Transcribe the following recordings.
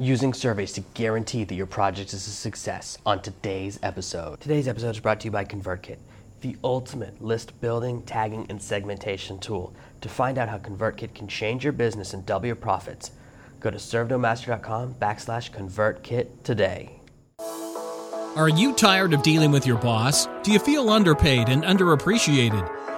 using surveys to guarantee that your project is a success on today's episode. Today's episode is brought to you by ConvertKit, the ultimate list building, tagging, and segmentation tool. To find out how ConvertKit can change your business and double your profits, go to servenomaster.com backslash ConvertKit today. Are you tired of dealing with your boss? Do you feel underpaid and underappreciated?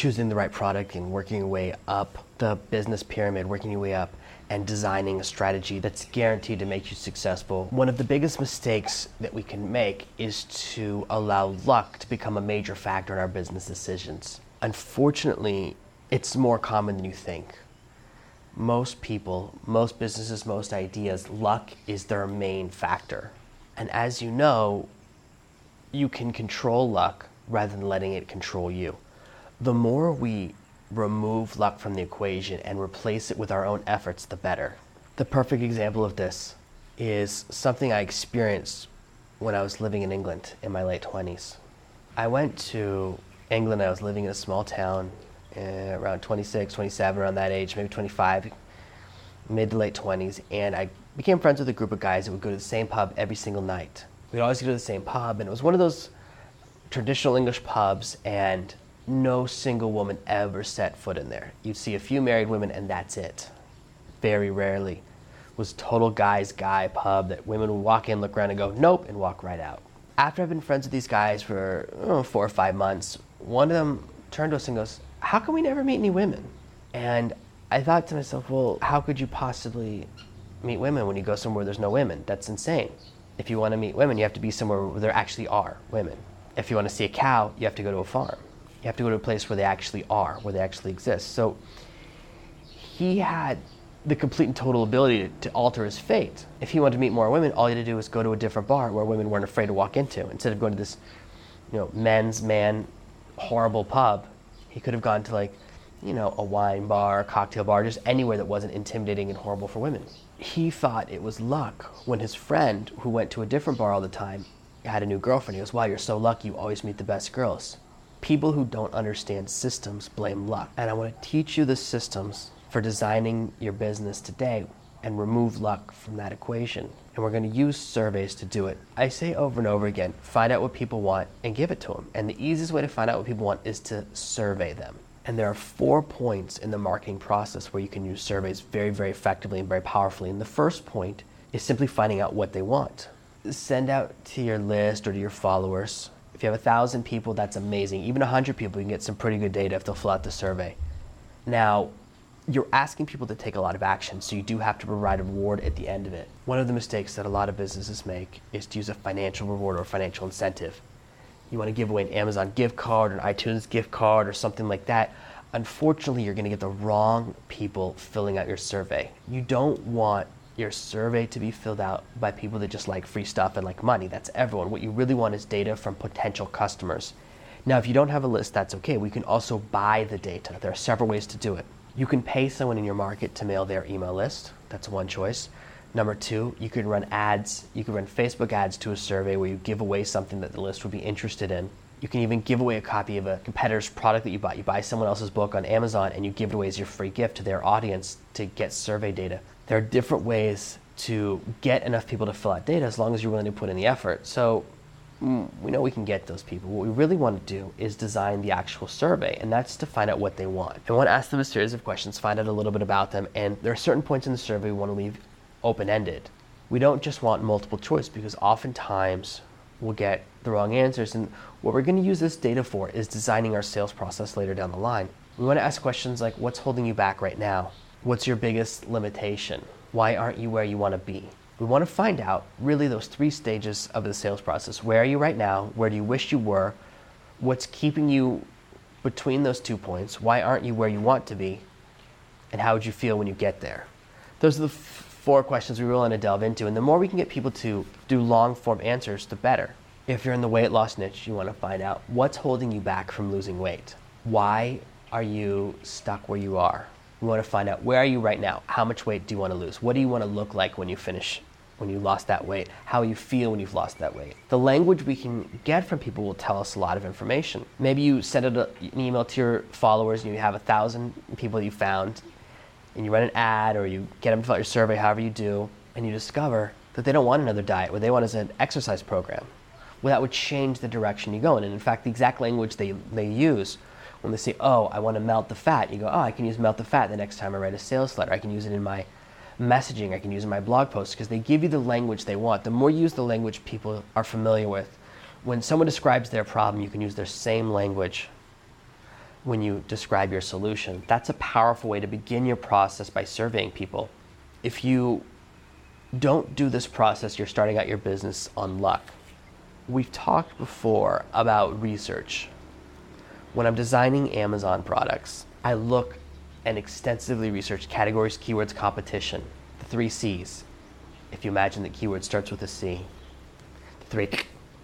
choosing the right product and working your way up the business pyramid, working your way up and designing a strategy that's guaranteed to make you successful. One of the biggest mistakes that we can make is to allow luck to become a major factor in our business decisions. Unfortunately, it's more common than you think. Most people, most businesses, most ideas, luck is their main factor. And as you know, you can control luck rather than letting it control you. The more we remove luck from the equation and replace it with our own efforts, the better. The perfect example of this is something I experienced when I was living in England in my late 20s. I went to England, I was living in a small town uh, around 26, 27, around that age, maybe 25, mid to late 20s, and I became friends with a group of guys that would go to the same pub every single night we'd always go to the same pub, and it was one of those traditional English pubs, and no single woman ever set foot in there. You'd see a few married women, and that's it. Very rarely it was total guy's guy pub that women would walk in, look around, and go nope, and walk right out. After I've been friends with these guys for four or five months, one of them turned to us and goes, "How can we never meet any women?" And I thought to myself, well, how could you possibly meet women when you go somewhere there's no women? That's insane. If you want to meet women, you have to be somewhere where there actually are women. If you want to see a cow, you have to go to a farm. You have to go to a place where they actually are, where they actually exist. So he had the complete and total ability to, alter his fate. If he wanted to meet more women, all he had to do was go to a different bar where women weren't afraid to walk into. Instead of going to this, you know, men's man horrible pub, he could have gone to like, you know, a wine bar, a cocktail bar, just anywhere that wasn't intimidating and horrible for women he thought it was luck when his friend, who went to a different bar all the time, had a new girlfriend. He goes, Wow, you're so lucky, you always meet the best girls. People who don't understand systems blame luck. And I want to teach you the systems for designing your business today and remove luck from that equation. And we're going to use surveys to do it. I say over and over again find out what people want and give it to them. And the easiest way to find out what people want is to survey them. And there are four points in the marketing process where you can use surveys very, very effectively and very powerfully. And the first point is simply finding out what they want. Send out to your list or to your followers. If you have a thousand people, that's amazing. Even a hundred people, you can get some pretty good data if they'll fill out the survey. Now, you're asking people to take a lot of action, so you do have to provide a reward at the end of it. One of the mistakes that a lot of businesses make is to use a financial reward or financial incentive you want to give away an Amazon gift card or an iTunes gift card or something like that, unfortunately, you're going to get the wrong people filling out your survey. You don't want your survey to be filled out by people that just like free stuff and like money. That's everyone. What you really want is data from potential customers. Now, if you don't have a list, that's okay. We can also buy the data. There are several ways to do it. You can pay someone in your market to mail their email list. That's one choice. Number two, you could run ads. You could run Facebook ads to a survey where you give away something that the list would be interested in. You can even give away a copy of a competitor's product that you bought. You buy someone else's book on Amazon and you give it away as your free gift to their audience to get survey data. There are different ways to get enough people to fill out data as long as you're willing to put in the effort. So mm, we know we can get those people. What we really want to do is design the actual survey, and that's to find out what they want. And want to ask them a series of questions, find out a little bit about them, and there are certain points in the survey we want to leave open ended. We don't just want multiple choice because oftentimes we'll get the wrong answers. And what we're going to use this data for is designing our sales process later down the line. We want to ask questions like what's holding you back right now? What's your biggest limitation? Why aren't you where you want to be? We want to find out really those three stages of the sales process. Where are you right now? Where do you wish you were? What's keeping you between those two points? Why aren't you where you want to be? And how would you feel when you get there? Those are the f- four questions we really want to delve into. And the more we can get people to do long form answers, the better. If you're in the weight loss niche, you want to find out what's holding you back from losing weight. Why are you stuck where you are? We want to find out where are you right now? How much weight do you want to lose? What do you want to look like when you finish when you lost that weight, how you feel when you've lost that weight. The language we can get from people will tell us a lot of information. Maybe you send an email to your followers and you have a thousand people you found, and you run an ad or you get them to fill out your survey, however you do, and you discover that they don't want another diet. What they want is an exercise program. Well, that would change the direction you go in. And in fact, the exact language they, they use when they say, oh, I want to melt the fat, you go, oh, I can use melt the fat the next time I write a sales letter. I can use it in my messaging I can use it in my blog posts because they give you the language they want. The more you use the language people are familiar with, when someone describes their problem, you can use their same language when you describe your solution. That's a powerful way to begin your process by surveying people. If you don't do this process, you're starting out your business on luck. We've talked before about research. When I'm designing Amazon products, I look and extensively research categories, keywords, competition, the three C's. If you imagine that keyword starts with a C, the three,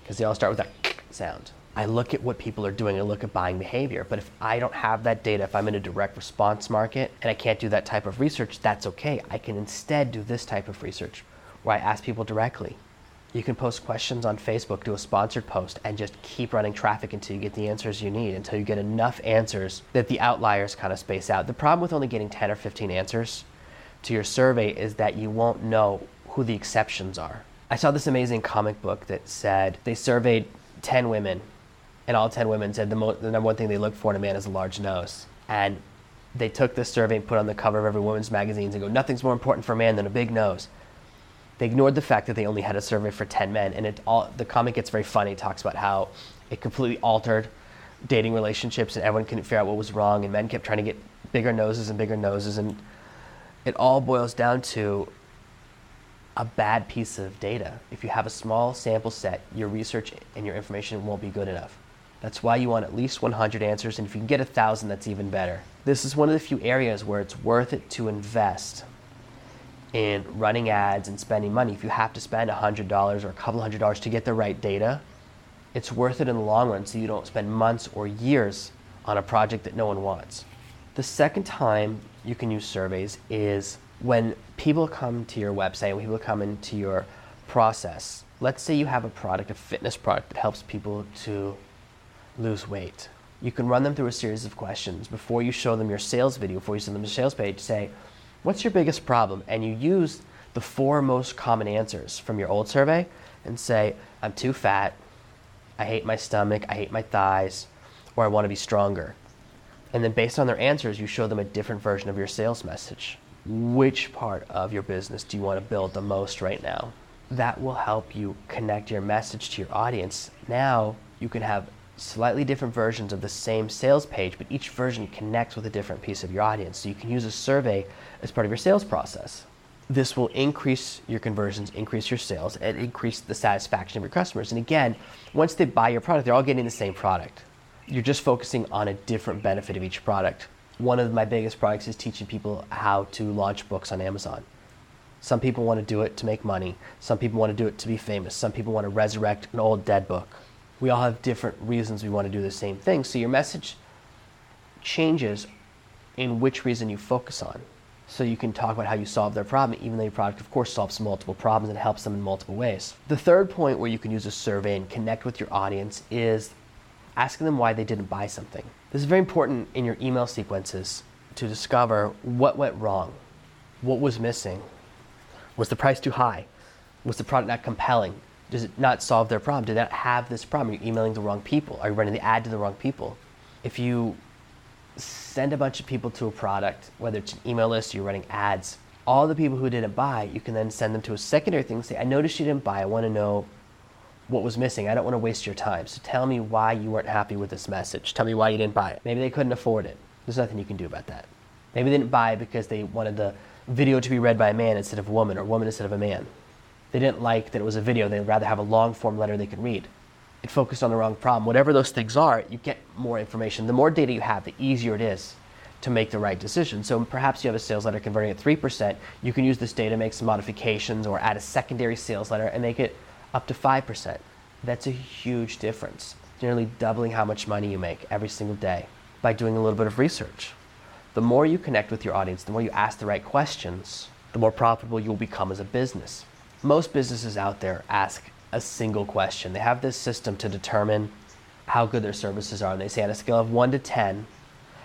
because they all start with that sound. I look at what people are doing, I look at buying behavior. But if I don't have that data, if I'm in a direct response market and I can't do that type of research, that's okay. I can instead do this type of research where I ask people directly. You can post questions on Facebook, do a sponsored post, and just keep running traffic until you get the answers you need, until you get enough answers that the outliers kind of space out. The problem with only getting 10 or 15 answers to your survey is that you won't know who the exceptions are. I saw this amazing comic book that said they surveyed 10 women, and all 10 women said the, mo- the number one thing they look for in a man is a large nose. And they took this survey and put on the cover of every women's magazines and go, nothing's more important for a man than a big nose. They ignored the fact that they only had a survey for 10 men, and it all the comic gets very funny. It talks about how it completely altered dating relationships, and everyone couldn't figure out what was wrong, and men kept trying to get bigger noses and bigger noses, and it all boils down to a bad piece of data. If you have a small sample set, your research and your information won't be good enough. That's why you want at least 100 answers, and if you can get 1,000, that's even better. This is one of the few areas where it's worth it to invest in running ads and spending money, if you have to spend $100 or a couple hundred dollars to get the right data, it's worth it in the long run so you don't spend months or years on a project that no one wants. The second time you can use surveys is when people come to your website, when people come into your process. Let's say you have a product, a fitness product that helps people to lose weight. You can run them through a series of questions before you show them your sales video, before you send them a sales page, say, what's your biggest problem? And you use the four most common answers from your old survey and say, I'm too fat, I hate my stomach, I hate my thighs, or I want to be stronger. And then based on their answers, you show them a different version of your sales message. Which part of your business do you want to build the most right now? That will help you connect your message to your audience. Now you can have slightly different versions of the same sales page, but each version connects with a different piece of your audience. So you can use a survey as part of your sales process. This will increase your conversions, increase your sales, and increase the satisfaction of your customers. And again, once they buy your product, they're all getting the same product. You're just focusing on a different benefit of each product. One of my biggest products is teaching people how to launch books on Amazon. Some people want to do it to make money. Some people want to do it to be famous. Some people want to resurrect an old dead book we all have different reasons we want to do the same thing. So your message changes in which reason you focus on. So you can talk about how you solve their problem, even though your product, of course, solves multiple problems and helps them in multiple ways. The third point where you can use a survey and connect with your audience is asking them why they didn't buy something. This is very important in your email sequences to discover what went wrong, what was missing. Was the price too high? Was the product not compelling? Does it not solve their problem? Do they not have this problem? Are you emailing the wrong people? Are you running the ad to the wrong people? If you send a bunch of people to a product, whether it's an email list or you're running ads, all the people who didn't buy, you can then send them to a secondary thing and say, I noticed you didn't buy. I want to know what was missing. I don't want to waste your time. So tell me why you weren't happy with this message. Tell me why you didn't buy it. Maybe they couldn't afford it. There's nothing you can do about that. Maybe they didn't buy because they wanted the video to be read by a man instead of a woman or a woman instead of a man. They didn't like that it was a video. They'd rather have a long form letter they could read. It focused on the wrong problem. Whatever those things are, you get more information. The more data you have, the easier it is to make the right decision. So perhaps you have a sales letter converting at 3%. You can use this data, make some modifications, or add a secondary sales letter and make it up to 5%. That's a huge difference, nearly doubling how much money you make every single day by doing a little bit of research. The more you connect with your audience, the more you ask the right questions, the more profitable you will become as a business. Most businesses out there ask a single question. They have this system to determine how good their services are. And they say on a scale of 1 to 10,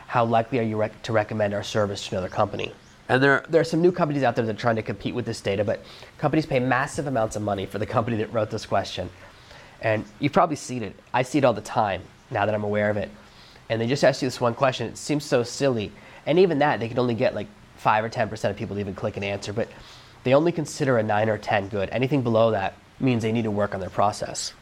how likely are you rec- to recommend our service to another company? And there, there are some new companies out there that are trying to compete with this data, but companies pay massive amounts of money for the company that wrote this question. And you've probably seen it. I see it all the time now that I'm aware of it. And they just ask you this one question. It seems so silly. And even that, they can only get like 5 or 10% of people to even click an answer. But they only consider a 9 or 10 good. Anything below that means they need to work on their process.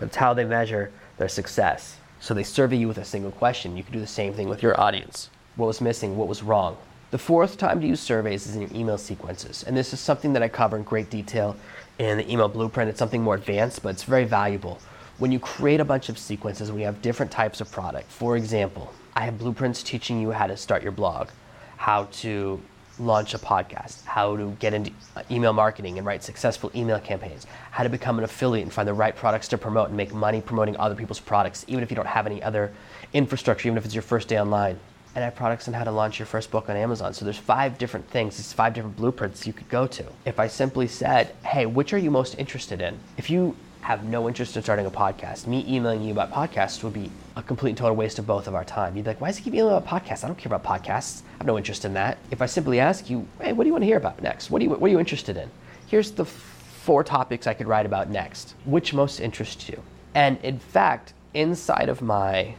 It's how they measure their success. So they survey you with a single question. You can do the same thing with your audience. What was missing? What was wrong? The fourth time to use surveys is in your email sequences. And this is something that I cover in great detail in the email blueprint. It's something more advanced, but it's very valuable. When you create a bunch of sequences, when you have different types of product, for example, I have blueprints teaching you how to start your blog, how to launch a podcast, how to get into uh, email marketing and write successful email campaigns, how to become an affiliate and find the right products to promote and make money promoting other people's products, even if you don't have any other infrastructure, even if it's your first day online. And I have products on how to launch your first book on Amazon. So there's five different things, it's five different blueprints you could go to. If I simply said, hey, which are you most interested in? If you have no interest in starting a podcast, me emailing you about podcasts would be a complete and total waste of both of our time. You'd be like, why does he keep emailing about podcasts? I don't care about podcasts. I have no interest in that. If I simply ask you, hey, what do you want to hear about next? What, do you, what are you interested in? Here's the four topics I could write about next. Which most interests you? And in fact, inside of my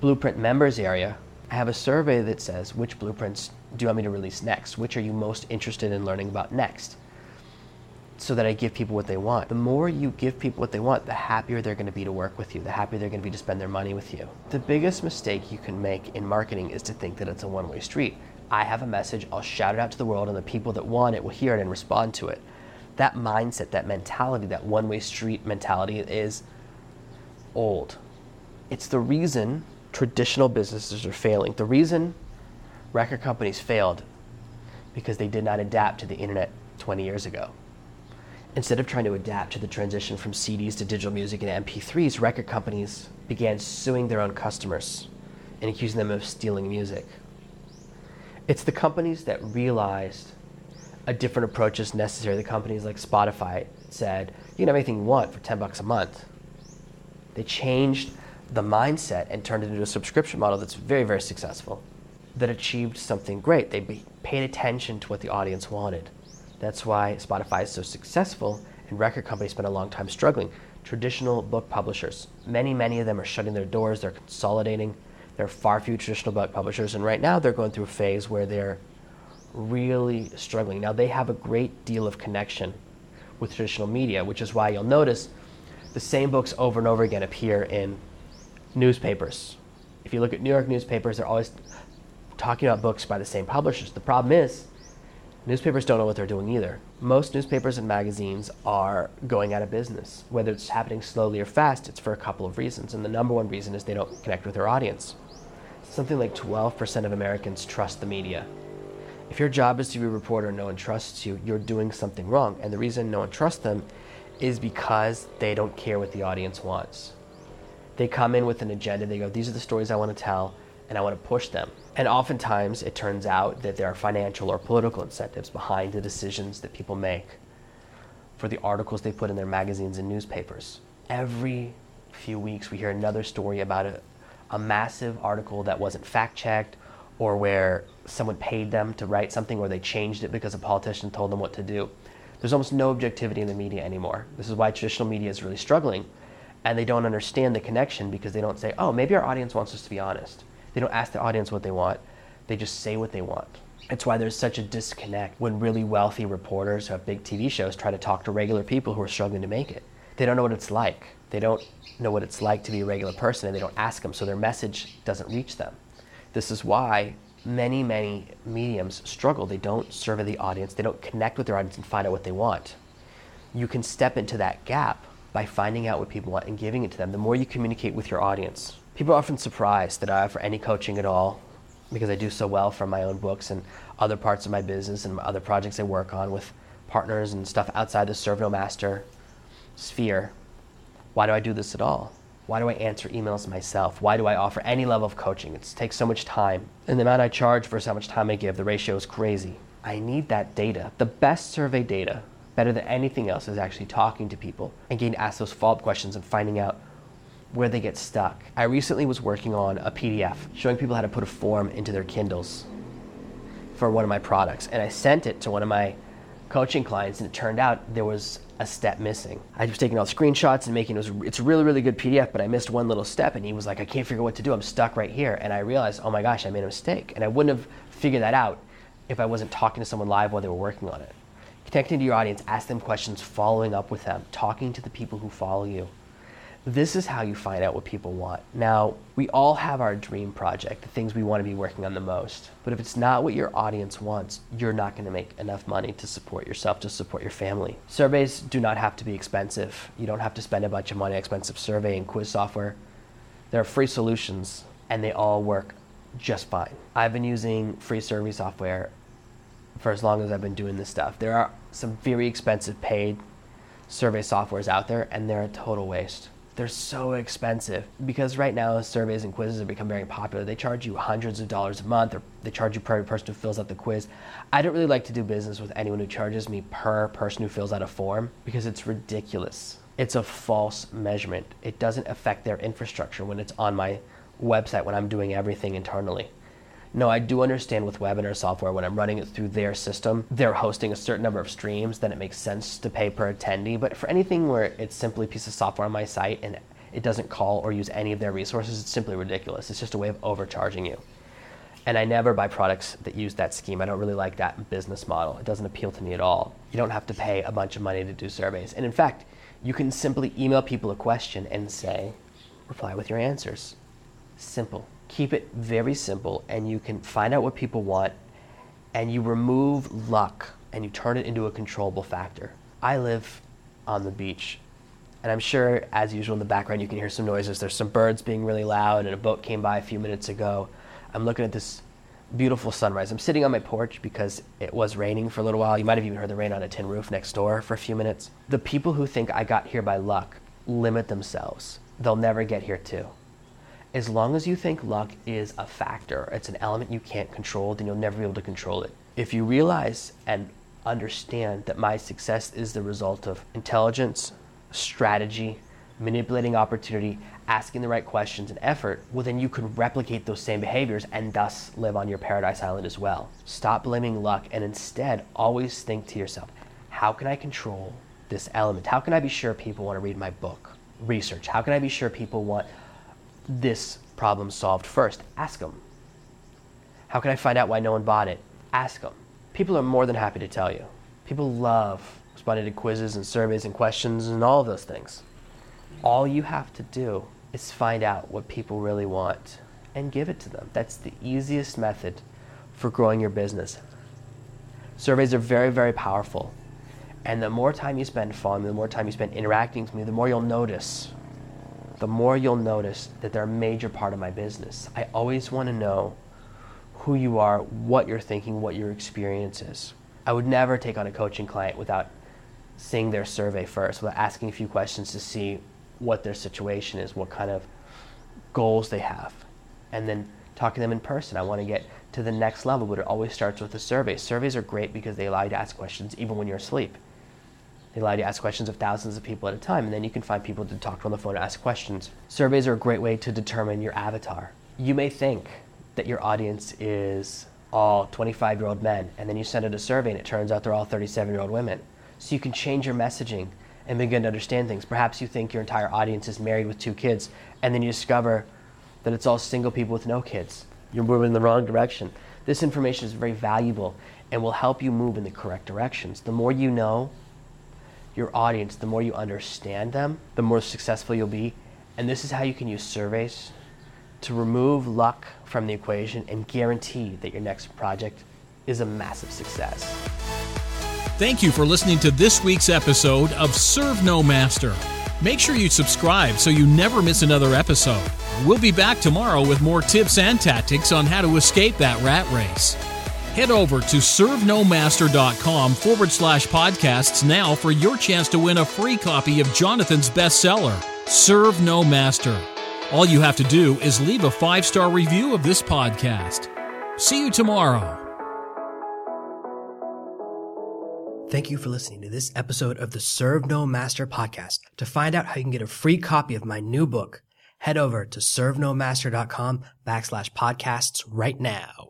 Blueprint members area, I have a survey that says, which blueprints do you want me to release next? Which are you most interested in learning about next? So that I give people what they want. The more you give people what they want, the happier they're going to be to work with you, the happier they're going to be to spend their money with you. The biggest mistake you can make in marketing is to think that it's a one way street. I have a message, I'll shout it out to the world, and the people that want it will hear it and respond to it. That mindset, that mentality, that one way street mentality is old. It's the reason traditional businesses are failing. The reason record companies failed because they did not adapt to the internet 20 years ago instead of trying to adapt to the transition from CDs to digital music and MP3s, record companies began suing their own customers and accusing them of stealing music. It's the companies that realized a different approach is necessary. The companies like Spotify said, you can have anything you want for 10 bucks a month. They changed the mindset and turned it into a subscription model that's very, very successful, that achieved something great. They paid attention to what the audience wanted. That's why Spotify is so successful and record companies spend a long time struggling. Traditional book publishers, many, many of them are shutting their doors, they're consolidating. There are far fewer traditional book publishers, and right now they're going through a phase where they're really struggling. Now, they have a great deal of connection with traditional media, which is why you'll notice the same books over and over again appear in newspapers. If you look at New York newspapers, they're always talking about books by the same publishers. The problem is, Newspapers don't know what they're doing either. Most newspapers and magazines are going out of business. Whether it's happening slowly or fast, it's for a couple of reasons. And the number one reason is they don't connect with their audience. Something like 12% of Americans trust the media. If your job is to be a reporter and no one trusts you, you're doing something wrong. And the reason no one trusts them is because they don't care what the audience wants. They come in with an agenda, they go, These are the stories I want to tell, and I want to push them. And oftentimes it turns out that there are financial or political incentives behind the decisions that people make for the articles they put in their magazines and newspapers. Every few weeks we hear another story about a, a massive article that wasn't fact checked or where someone paid them to write something or they changed it because a politician told them what to do. There's almost no objectivity in the media anymore. This is why traditional media is really struggling and they don't understand the connection because they don't say, oh, maybe our audience wants us to be honest. They don't ask the audience what they want, they just say what they want. It's why there's such a disconnect when really wealthy reporters who have big TV shows try to talk to regular people who are struggling to make it. They don't know what it's like. They don't know what it's like to be a regular person and they don't ask them, so their message doesn't reach them. This is why many, many mediums struggle. They don't survey the audience, they don't connect with their audience and find out what they want. You can step into that gap by finding out what people want and giving it to them. The more you communicate with your audience, People are often surprised that I offer any coaching at all because I do so well from my own books and other parts of my business and other projects I work on with partners and stuff outside the Serve No Master sphere. Why do I do this at all? Why do I answer emails myself? Why do I offer any level of coaching? It takes so much time. And the amount I charge versus how much time I give, the ratio is crazy. I need that data. The best survey data, better than anything else, is actually talking to people and getting asked those follow up questions and finding out where they get stuck. I recently was working on a PDF showing people how to put a form into their Kindles for one of my products. And I sent it to one of my coaching clients, and it turned out there was a step missing. I was taking all screenshots and making it was it's a really really good PDF, but I missed one little step, and he was like, "I can't figure out what to do. I'm stuck right here." And I realized, oh my gosh, I made a mistake, and I wouldn't have figured that out if I wasn't talking to someone live while they were working on it. Connecting to your audience, ask them questions, following up with them, talking to the people who follow you this is how you find out what people want. Now, we all have our dream project, the things we want to be working on the most. But if it's not what your audience wants, you're not going to make enough money to support yourself, to support your family. Surveys do not have to be expensive. You don't have to spend a bunch of money on expensive survey and quiz software. There are free solutions, and they all work just fine. I've been using free survey software for as long as I've been doing this stuff. There are some very expensive paid survey softwares out there, and they're a total waste they're so expensive because right now surveys and quizzes have become very popular. They charge you hundreds of dollars a month or they charge you per person who fills out the quiz. I don't really like to do business with anyone who charges me per person who fills out a form because it's ridiculous. It's a false measurement. It doesn't affect their infrastructure when it's on my website when I'm doing everything internally. No, I do understand with webinar software when I'm running it through their system, they're hosting a certain number of streams, then it makes sense to pay per attendee. But for anything where it's simply a piece of software on my site and it doesn't call or use any of their resources, it's simply ridiculous. It's just a way of overcharging you. And I never buy products that use that scheme. I don't really like that business model. It doesn't appeal to me at all. You don't have to pay a bunch of money to do surveys. And in fact, you can simply email people a question and say, reply with your answers. Simple keep it very simple and you can find out what people want and you remove luck and you turn it into a controllable factor. I live on the beach and I'm sure, as usual, in the background you can hear some noises. There's some birds being really loud, and a boat came by a few minutes ago. I'm looking at this beautiful sunrise. I'm sitting on my porch because it was raining for a little while. You might have even heard the rain on a tin roof next door for a few minutes. The people who think I got here by luck limit themselves. They'll never get here too as long as you think luck is a factor, it's an element you can't control, then you'll never be able to control it. If you realize and understand that my success is the result of intelligence, strategy, manipulating opportunity, asking the right questions, and effort, well, then you can replicate those same behaviors and thus live on your paradise island as well. Stop blaming luck and instead always think to yourself, how can I control this element? How can I be sure people want to read my book? Research. How can I be sure people want this problem solved first? Ask them. How can I find out why no one bought it? Ask them. People are more than happy to tell you. People love responding to quizzes and surveys and questions and all of those things. All you have to do is find out what people really want and give it to them. That's the easiest method for growing your business. Surveys are very, very powerful. And the more time you spend following me, the more time you spend interacting with me, the more you'll notice the more you'll notice that they're a major part of my business. I always want to know who you are, what you're thinking, what your experience is. I would never take on a coaching client without seeing their survey first, without asking a few questions to see what their situation is, what kind of goals they have, and then talking to them in person. I want to get to the next level, but it always starts with a survey. Surveys are great because they allow you to ask questions even when you're asleep. They allow you to ask questions of thousands of people at a time, and then you can find people to talk to on the phone and ask questions. Surveys are a great way to determine your avatar. You may think that your audience is all 25 year old men, and then you send out a survey and it turns out they're all 37 year old women. So you can change your messaging and begin to understand things. Perhaps you think your entire audience is married with two kids, and then you discover that it's all single people with no kids. You're moving in the wrong direction. This information is very valuable and will help you move in the correct directions. The more you know, your audience, the more you understand them, the more successful you'll be. And this is how you can use surveys to remove luck from the equation and guarantee that your next project is a massive success. Thank you for listening to this week's episode of Serve No Master. Make sure you subscribe so you never miss another episode. We'll be back tomorrow with more tips and tactics on how to escape that rat race. Head over to servenomaster.com forward slash podcasts now for your chance to win a free copy of Jonathan's bestseller, Serve No Master. All you have to do is leave a five star review of this podcast. See you tomorrow. Thank you for listening to this episode of the Serve No Master podcast. To find out how you can get a free copy of my new book, head over to servenomaster.com backslash podcasts right now.